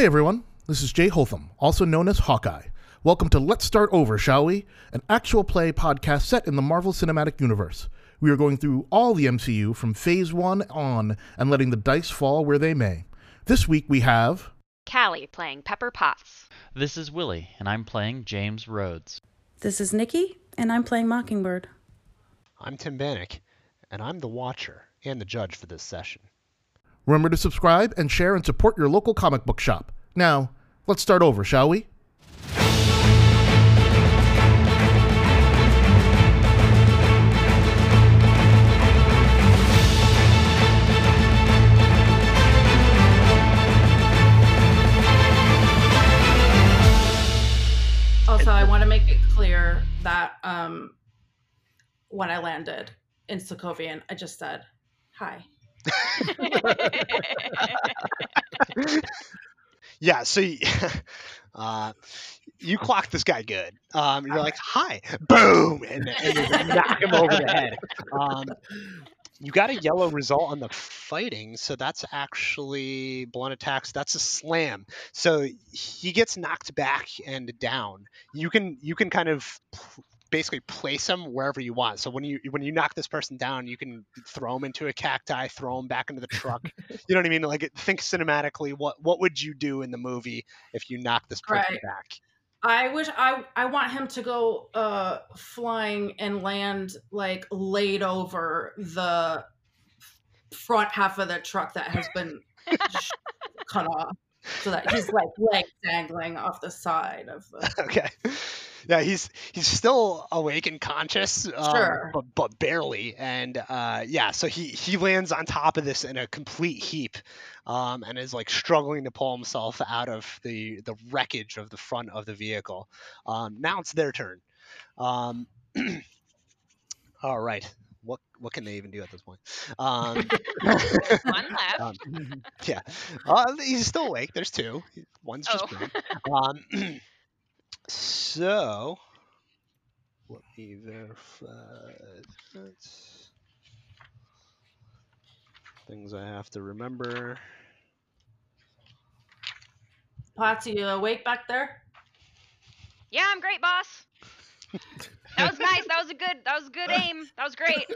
Hey everyone, this is Jay Hotham, also known as Hawkeye. Welcome to Let's Start Over, shall we? An actual play podcast set in the Marvel Cinematic Universe. We are going through all the MCU from phase one on and letting the dice fall where they may. This week we have. Callie playing Pepper Potts. This is Willie, and I'm playing James Rhodes. This is Nikki, and I'm playing Mockingbird. I'm Tim Bannock, and I'm the watcher and the judge for this session. Remember to subscribe and share and support your local comic book shop. Now, let's start over, shall we? Also, I want to make it clear that um, when I landed in Sokovian, I just said, hi. Yeah, so uh, you clock this guy good. Um, you're like, hi, boom, and, and you knock him over the head. Um, you got a yellow result on the fighting, so that's actually blunt attacks. That's a slam. So he gets knocked back and down. You can you can kind of basically place them wherever you want. So when you when you knock this person down, you can throw him into a cacti, throw him back into the truck. you know what I mean? Like think cinematically. What what would you do in the movie if you knock this person Right. back? I wish I I want him to go uh flying and land like laid over the front half of the truck that has been cut off so that he's like legs dangling off the side of the okay. Yeah, he's he's still awake and conscious, um, Sure. but but barely. And uh, yeah, so he he lands on top of this in a complete heap, um, and is like struggling to pull himself out of the the wreckage of the front of the vehicle. Um, now it's their turn. Um, all right. What what can they even do at this point? Um, One left. um, yeah, uh, he's still awake. There's two. One's just Oh. Um, so let me verify that's things I have to remember. Patsy, you awake back there? Yeah, I'm great, boss. That was nice. That was a good. That was a good aim. That was great.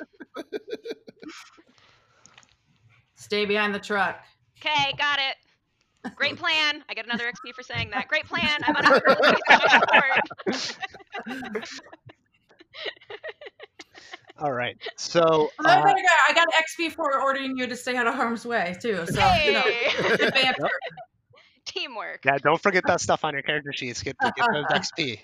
Stay behind the truck. Okay, got it. Great plan. I get another XP for saying that. Great plan. I'm on a support. All right, so I uh, got, I got XP for ordering you to stay out of harm's way too. So you know, Hey. Teamwork. yeah, don't forget that stuff on your character sheets. Get, get those XP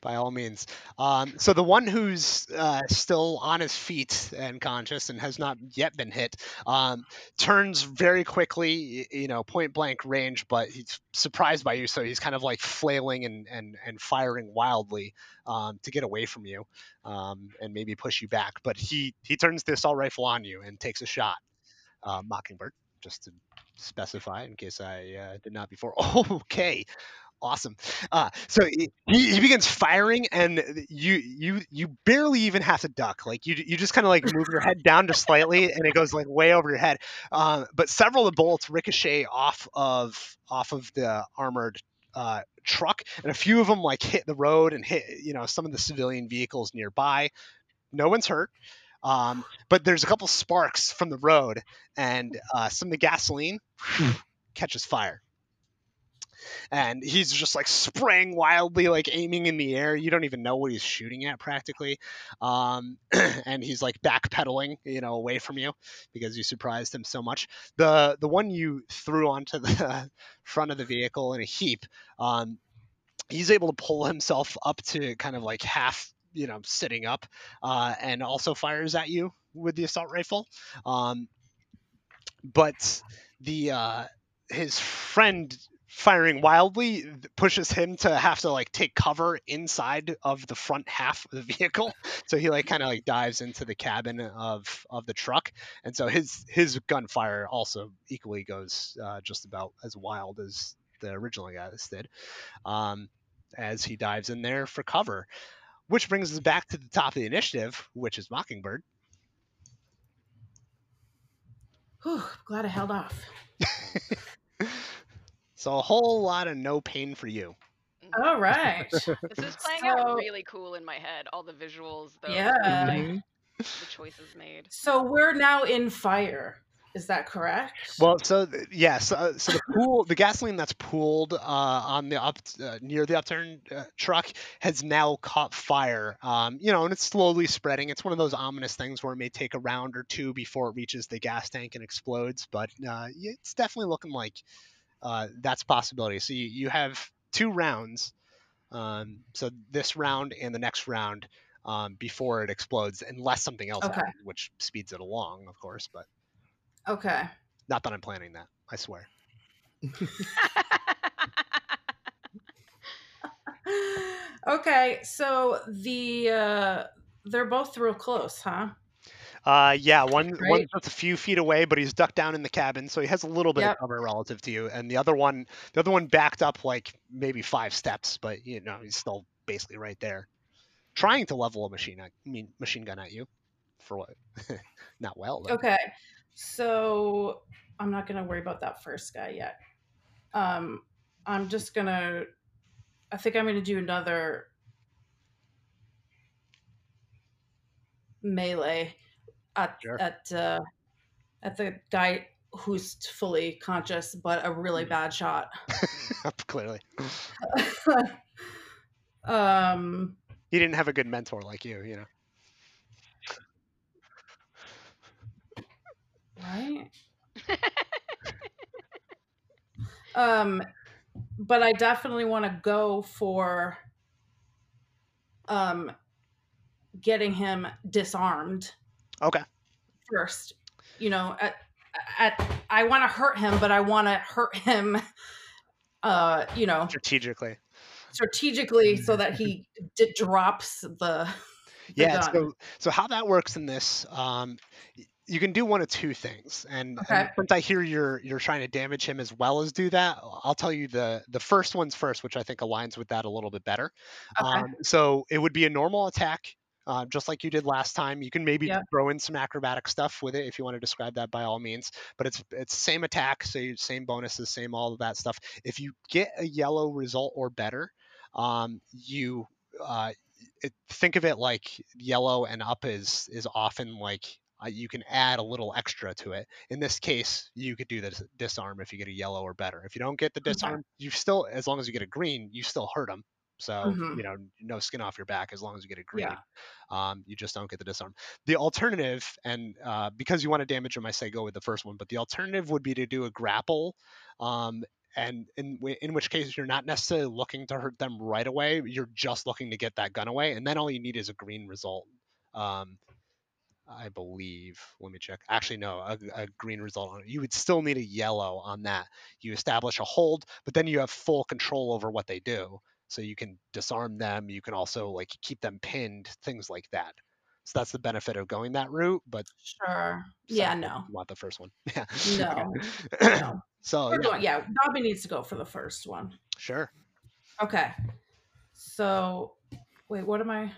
by all means. Um, so the one who's uh, still on his feet and conscious and has not yet been hit um, turns very quickly, you know, point blank range, but he's surprised by you, so he's kind of like flailing and and, and firing wildly um, to get away from you um, and maybe push you back. But he he turns the assault rifle on you and takes a shot, uh, Mockingbird, just to specify in case I uh, did not before. okay, awesome. Uh, so he, he begins firing, and you you you barely even have to duck. Like you you just kind of like move your head down just slightly, and it goes like way over your head. Um, but several of the bullets ricochet off of off of the armored. Uh, truck and a few of them like hit the road and hit you know some of the civilian vehicles nearby no one's hurt um, but there's a couple sparks from the road and uh, some of the gasoline catches fire and he's just like spraying wildly like aiming in the air. You don't even know what he's shooting at practically. Um, and he's like backpedaling you know away from you because you surprised him so much. The the one you threw onto the front of the vehicle in a heap um, he's able to pull himself up to kind of like half you know sitting up uh, and also fires at you with the assault rifle. Um, but the uh, his friend firing wildly pushes him to have to like take cover inside of the front half of the vehicle. So he like kind of like dives into the cabin of of the truck. And so his his gunfire also equally goes uh, just about as wild as the original guys did um, as he dives in there for cover. Which brings us back to the top of the initiative which is mockingbird. Whew, glad I held off. So a whole lot of no pain for you. All right. This is playing out really cool in my head. All the visuals, the, Yeah. like, Mhm. the choices made. So we're now in fire. Is that correct? Well, so th- yes, uh, so the pool, the gasoline that's pooled uh, on the up uh, near the upturned uh, truck has now caught fire. Um, you know, and it's slowly spreading. It's one of those ominous things where it may take a round or two before it reaches the gas tank and explodes. But uh, it's definitely looking like uh, that's a possibility. So you, you have two rounds. Um, so this round and the next round um, before it explodes, unless something else Okay. happens, which speeds it along, of course. But okay. not that I'm planning that. I swear. okay, so the uh they're both real close, huh? Uh, yeah, one Right. one's just a few feet away, but he's ducked down in the cabin, so he has a little bit Yep. of cover relative to you. And the other one, the other one backed up like maybe five steps, but you know he's still basically right there, trying to level a machine, I mean machine gun at you, for what? Not well. Though. Okay. So I'm not gonna worry about that first guy yet. Um I'm just gonna I think I'm gonna do another melee at Sure. at uh at the guy who's fully conscious but a really bad shot. Clearly, um he didn't have a good mentor like you. You know. right? um but I definitely want to go for um getting him disarmed Okay. first. You know, at at I want to hurt him, but I want to hurt him uh, you know, Strategically. strategically so that he d- drops the, the yeah gun. so so how that works in this um you can do one of two things and, and since i hear you're you're trying to damage him as well as do that i'll tell you the the first one's first which i think aligns with that a little bit better Okay. um, so it would be a normal attack uh, just like you did last time you can maybe Yep. throw in some acrobatic stuff with it if you want to describe that by all means but it's it's same attack so same bonuses same all of that stuff if you get a yellow result or better um, you uh, it, think of it like yellow and up is is often like uh, you can add a little extra to it. In this case, you could do this disarm if you get a yellow or better. If you don't get the Okay. disarm, you still as long as you get a green, you still hurt them. So Mhm. you know, no skin off your back as long as you get a green. Yeah. Um, you just don't get the disarm. The alternative, and uh, because you want to damage them, I say go with the first one. But the alternative would be to do a grapple, um, and in in which case you're not necessarily looking to hurt them right away. You're just looking to get that gun away, and then all you need is a green result. Um, I believe. Let me check. Actually, no, a, a green result on it. You would still need a yellow on that. You establish a hold, but then you have full control over what they do. So you can disarm them. You can also like keep them pinned, things like that. So that's the benefit of going that route. But Sure. Yeah, no. people want the first one. Yeah. No. No. so yeah, going, yeah, Bobbi needs to go for the first one. sure. Okay. So, wait, what am I?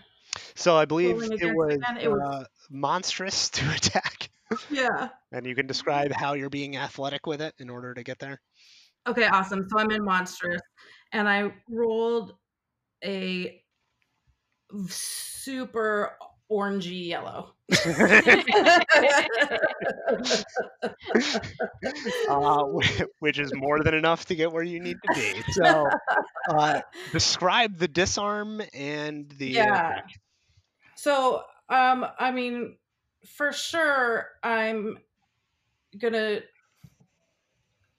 So I believe it was, it was- uh, monstrous to attack, Yeah. and you can describe how you're being athletic with it in order to get there. Okay, awesome. So I'm in monstrous, and I rolled a super orangey yellow. uh, which is more than enough to get where you need to be. So, uh, describe the disarm and the Yeah. attack. So, um, I mean, for sure, I'm gonna.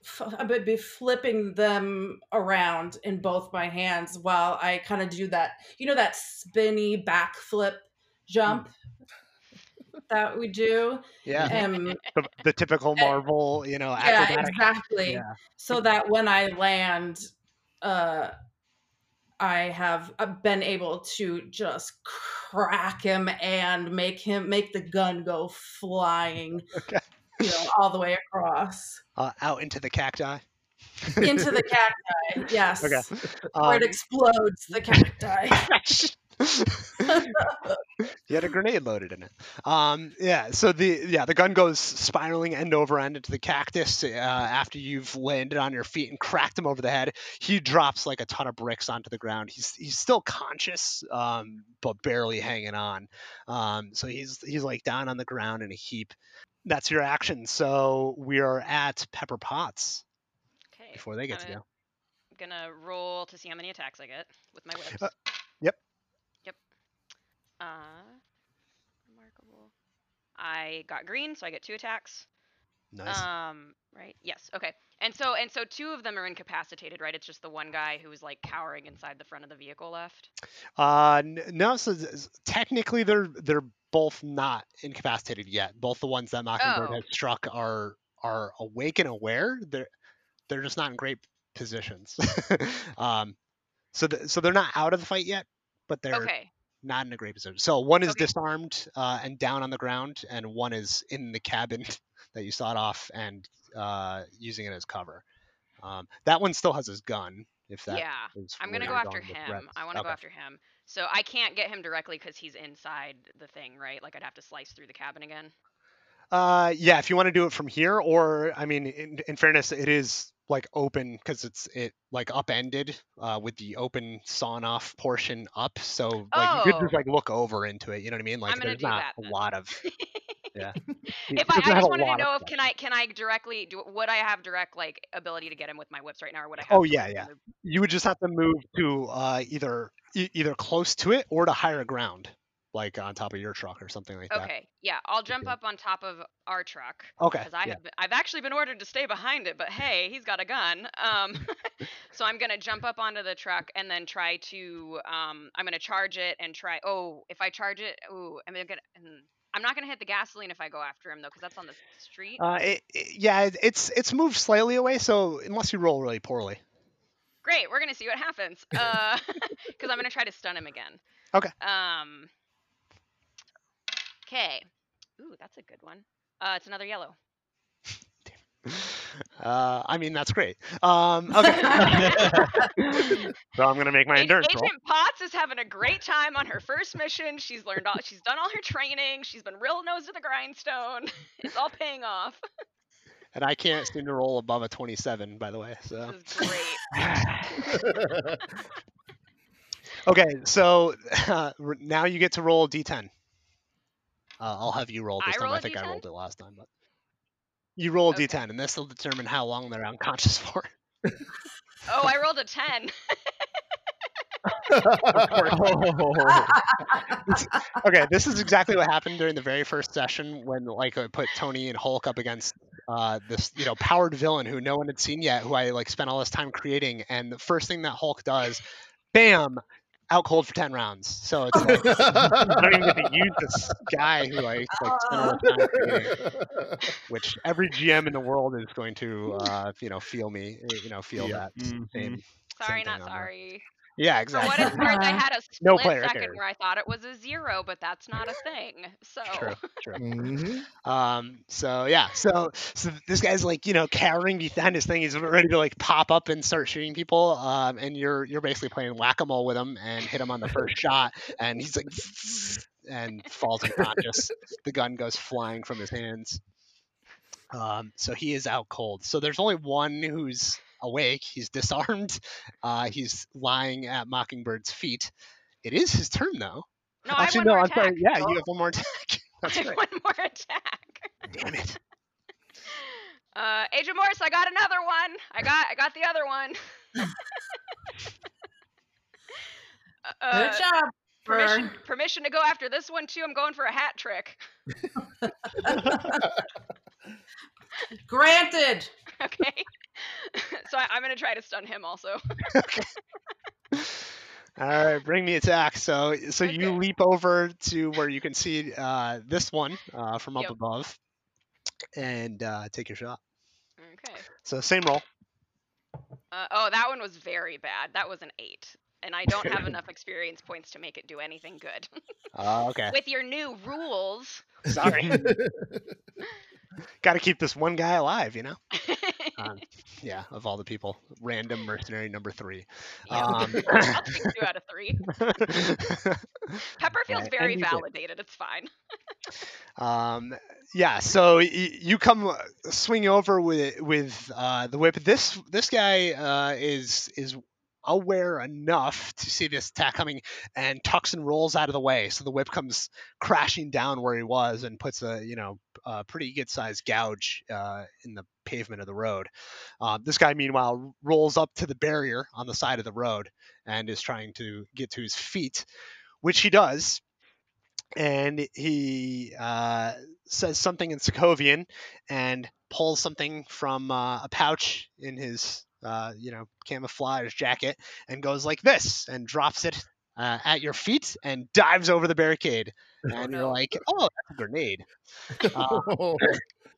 F- I would be flipping them around in both my hands while I kind of do that. You know that spinny backflip jump that we do. Yeah, Um, the, the typical Marvel, you know, yeah, exactly. Yeah. So that when I land, uh, I have uh, been able to just crack him and make him make the gun go flying, Okay. You all the way across Uh, out into the cacti. into the cacti. Yes, Okay. where it Um, explodes the cacti. you had a grenade loaded in it. Um, yeah. So the yeah the gun goes spiraling end over end into the cactus uh, after you've landed on your feet and cracked him over the head. He drops like a ton of bricks onto the ground. He's he's still conscious, um, but barely hanging on. Um, so he's he's like down on the ground in a heap. That's your action. So we are at Pepper Potts Okay. before they get to gonna, go. Gonna roll to see how many attacks I get with my whips. Uh, yep. Yep. Uh, remarkable. I got green, so I get two attacks. Nice. Um, right? Yes. Okay. And so and so two of them are incapacitated, right? It's just the one guy who's like cowering inside the front of the vehicle left. Uh, n- no. So technically, they're they're both not incapacitated yet. Both the ones that Mockingbird Oh. has struck are are awake and aware. They're they're just not in great positions. um, so th- so they're not out of the fight yet, but they're Okay. not in a great position. So one is Okay. disarmed uh, and down on the ground, and one is in the cabin that you sawed off and uh, using it as cover. Um, that one still has his gun. If that yeah. I'm gonna go after him. I want to Okay. go after him. So I can't get him directly because he's inside the thing, right? Like I'd have to slice through the cabin again. Uh, yeah, if you want to do it from here, or I mean, in, in fairness, it is like open because it's it like upended uh, with the open sawn off portion up. So like you could just Oh. like look over into it. You know what I mean? Like there's not that a lot of yeah. If I, I just wanted to know if can I can I directly do would I have direct like ability to get him with my whips right now or would I have Oh yeah, yeah. move- You would just have to move to uh, either e- either close to it or to higher ground, like on top of your truck or something like that. Okay, yeah, I'll jump up on top of our truck Okay. because I yeah. have been, I've actually been ordered to stay behind it, but hey, he's got a gun. Um, so I'm gonna jump up onto the truck and then try to um, I'm gonna charge it and try. Oh, if I charge it, ooh, I'm gonna. mm, I'm not gonna hit the gasoline if I go after him though, because that's on the street. Uh, it, it- yeah, it's it's moved slightly away, so unless you roll really poorly. Great, we're gonna see what happens. Uh, because I'm gonna try to stun him again. Okay. Um. Okay. Ooh, that's a good one. Uh, it's another yellow. Uh, I mean, that's great. Um, okay. so I'm gonna make my endurance roll. Agent Potts is having a great time on her first mission. She's learned all. She's done all her training. She's been real nose to the grindstone. It's all paying off. And I can't seem to roll above a 27, by the way. So This is great. okay, so uh, now you get to roll d10. Uh, I'll have you roll I this time. roll I think I D10? rolled it last time, but you roll a Okay. d10, and this will determine how long they're unconscious for. Oh, I rolled a ten. okay, this is exactly what happened during the very first session when like I put Tony and Hulk up against uh, this you know powered villain who no one had seen yet, who I like spent all this time creating, and the first thing that Hulk does, bam, out cold for ten rounds. So it's like I don't even get to use this guy who I like spent all this time creating, which every GM in the world is going to uh, you know feel me, you know feel Yeah. that same. Mm-hmm. Sorry, thing not sorry. Yeah, exactly. For exactly. what it's worth, I had a split No player second cares. where I thought it was a zero, but that's not a thing. So True, true. Mhm. Um, so yeah, so so this guy's like, you know, cowering behind his thing. He's ready to like pop up and start shooting people. Um, and you're you're basically playing whack a mole with him and hit him on the first shot, and he's like, and falls unconscious. the gun goes flying from his hands. Um, so he is out cold. So there's only one who's awake. He's disarmed. Uh, he's lying at Mockingbird's feet. It is his turn though. no, I have Actually, one no, more I'm attack. sorry. Yeah, you have one more attack. That's I have right. one more attack. Damn it. Uh, Agent Morse, I got another one. I got I got the other one. uh, Good job. permission, permission to go after this one too. I'm going for a hat trick. Granted. Okay. So I, I'm gonna try to stun him also. All right, bring the attack. So, so you leap over to where you can see uh, this one uh, from up Yep. above, and uh, take your shot. Okay. So same roll. Uh, oh, that one was very bad. That was an eight, and I don't have enough experience points to make it do anything good. Uh, okay. With your new rules. Sorry. Got to keep this one guy alive, you know. Um, yeah, of all the people, random mercenary number three. Yeah. Um, I'll take two out of three. Pepper feels very did. validated. It's fine. Um, yeah, so y- you come swing over with with uh, the whip. This this guy uh, is is aware enough to see this attack coming and tucks and rolls out of the way. So the whip comes crashing down where he was and puts a you know a pretty good sized gouge uh, in the pavement of the road. Uh, this guy meanwhile rolls up to the barrier on the side of the road and is trying to get to his feet, which he does and he uh, says something in Sokovian and pulls something from uh, a pouch in his, uh, you know, camouflage jacket and goes like this and drops it uh, at your feet and dives over the barricade. And you're no. like, oh, that's a grenade. Uh,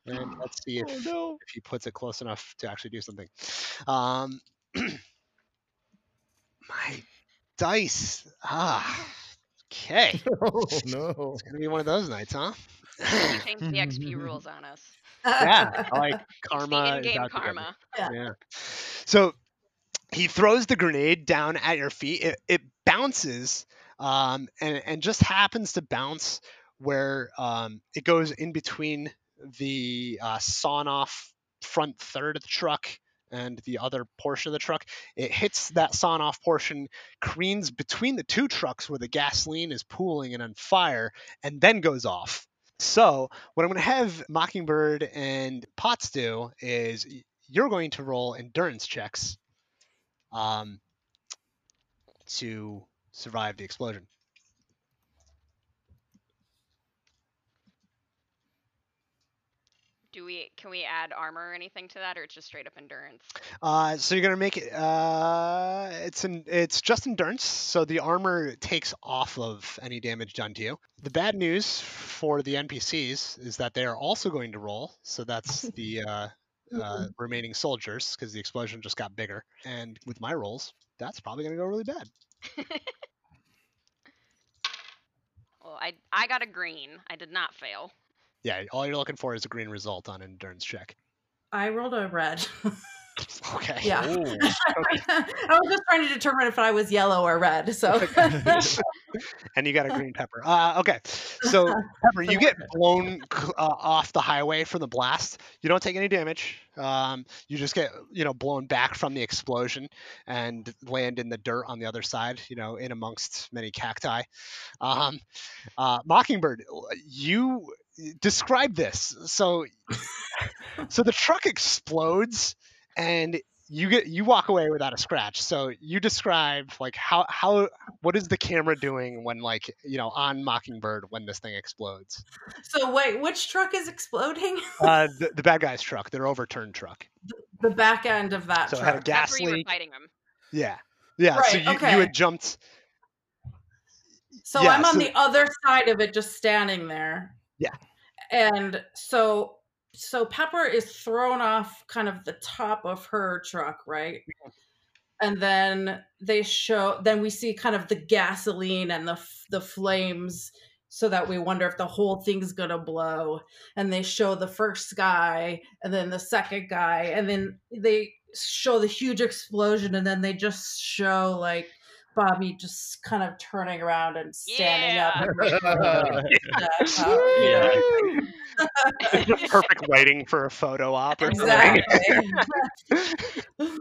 and let's see if, oh no. if he puts it close enough to actually do something. Um, my dice. Ah, okay. Oh no. It's gonna be one of those nights, huh? You changed the XP rules on us. Yeah, I like karma. in-game out to karma. Yeah. So he throws the grenade down at your feet. It, it bounces, um, and and just happens to bounce where um, it goes in between the uh, sawn off front third of the truck and the other portion of the truck. It hits that sawn off portion, careens between the two trucks where the gasoline is pooling and on fire, and then goes off. So what I'm going to have Mockingbird and Potts do is you're going to roll endurance checks um, to survive the explosion. Do we can we add armor or anything to that, or it's just straight up endurance? Uh, so you're gonna make it. Uh, it's an it's just endurance, so the armor takes off of any damage done to you. The bad news for the NPCs is that they are also going to roll. So that's the uh, uh, remaining soldiers because the explosion just got bigger. And with my rolls, that's probably gonna go really bad. Well, I I got a green. I did not fail. Yeah, all you're looking for is a green result on an endurance check. I rolled a red. Okay. Yeah. Oh. I was just trying to determine if I was yellow or red. So and you got a green pepper. Uh, okay, so pepper, you get blown uh, off the highway from the blast. You don't take any damage. Um, you just get you know blown back from the explosion and land in the dirt on the other side. You know, in amongst many cacti. Um, uh, Mockingbird, you describe this. So, so the truck explodes and you get you walk away without a scratch so you describe like how how what is the camera doing when like you know on mockingbird when this thing explodes So wait, which truck is exploding? uh the, the bad guy's truck their overturned truck The back end of that So it had a truck. gas That's you were leak. fighting him. yeah yeah so you, okay. you had jumped So Yeah, I'm on so- the other side of it, just standing there. Yeah. And so so Pepper is thrown off kind of the top of her truck, right? And then they show then we see kind of the gasoline and the the flames so that we wonder if the whole thing's going to blow. And they show the first guy and then the second guy and then they show the huge explosion and then they just show like Bobbi just kind of turning around and standing up. And, uh, you know, perfect lighting for a photo op or something. exactly.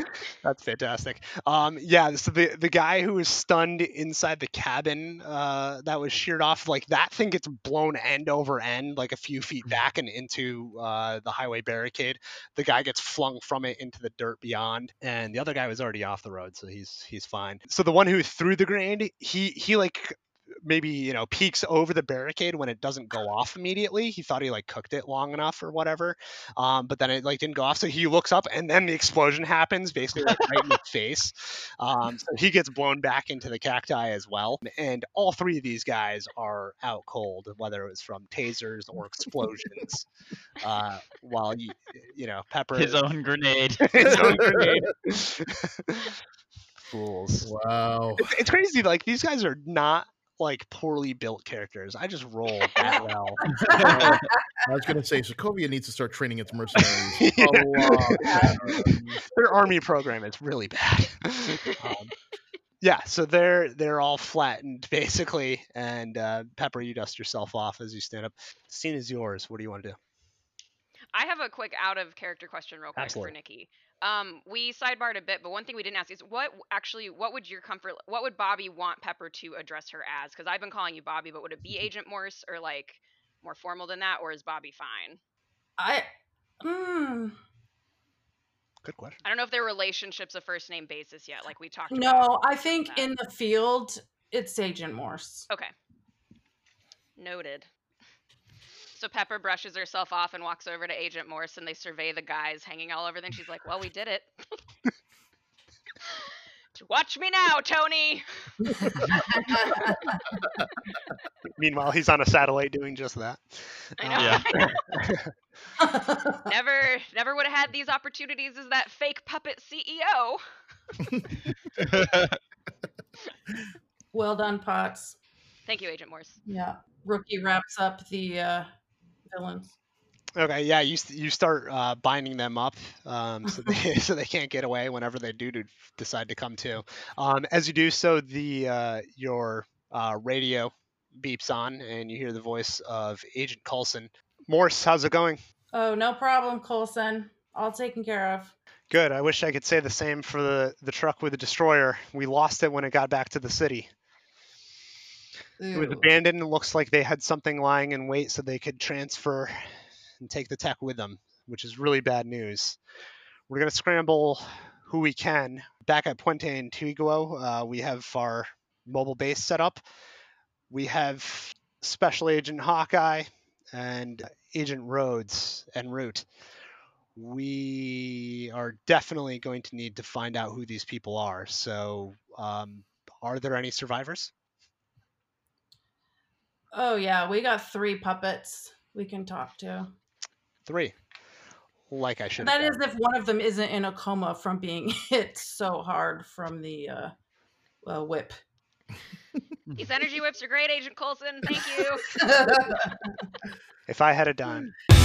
That's fantastic. Um, yeah, so the the guy who was stunned inside the cabin uh, that was sheared off, like that thing gets blown end over end, like a few feet back and into uh, the highway barricade. The guy gets flung from it into the dirt beyond, and the other guy was already off the road, so he's he's fine. So the one who threw the grenade, he he like maybe you know peeks over the barricade when it doesn't go off immediately he thought he like cooked it long enough or whatever um, but then it like didn't go off so he looks up and then the explosion happens basically like right in his face um, so he gets blown back into the cacti as well and all three of these guys are out cold whether it was from tasers or explosions uh, while you, you know pepper His own grenade. his own grenade. fools Wow. it's, it's crazy like these guys are not like poorly built characters. I just roll that well. I was going to say, Sokovia needs to start training its mercenaries. Yeah. Their army program is really bad. um, yeah, so they're they're all flattened basically, and uh, Pepper, you dust yourself off as you stand up. The scene is yours. What do you want to do? I have a quick out of character question real quick Absolutely. for Nikki. Um, we sidebarred a bit, but one thing we didn't ask is what actually what would your comfort what would Bobbi want Pepper to address her as? Because I've been calling you Bobbi, but would it be Agent Morse or like more formal than that, or is Bobbi fine? I. Mm, Good question. I don't know if their relationship's a first name basis yet, like we talked about. no, I think in the field it's Agent Morse. Okay. Noted. So Pepper brushes herself off and walks over to Agent Morse and they survey the guys hanging all over them. She's like, Well, we did it. Watch me now, Tony. Meanwhile, he's on a satellite doing just that. I know. Um, Yeah. Never never would have had these opportunities as that fake puppet CEO. well done, Potts. Thank you, Agent Morse. Yeah. Rookie wraps up the uh, villains. Okay, yeah, you you start uh, binding them up um, so they so they can't get away whenever they do to decide to come to. Um, as you do so, the uh, your uh, radio beeps on, and you hear the voice of Agent Coulson. Morse, how's it going? Oh, no problem, Coulson. All taken care of. Good. I wish I could say the same for the the truck with the destroyer. We lost it when it got back to the city. It was abandoned. Looks like they had something lying in wait so they could transfer and take the tech with them, which is really bad news. We're going to scramble who we can. Back at Puente Antiguo, uh, we have our mobile base set up. We have Special Agent Hawkeye and Agent Rhodes en route. We are definitely going to need to find out who these people are. So, um, are there any survivors? Oh, yeah. We got three puppets we can talk to. Three. Like I should. That is if one of them isn't in a coma from being hit so hard from the uh, uh, whip. These energy whips are great, Agent Coulson. Thank you. If I had a dime.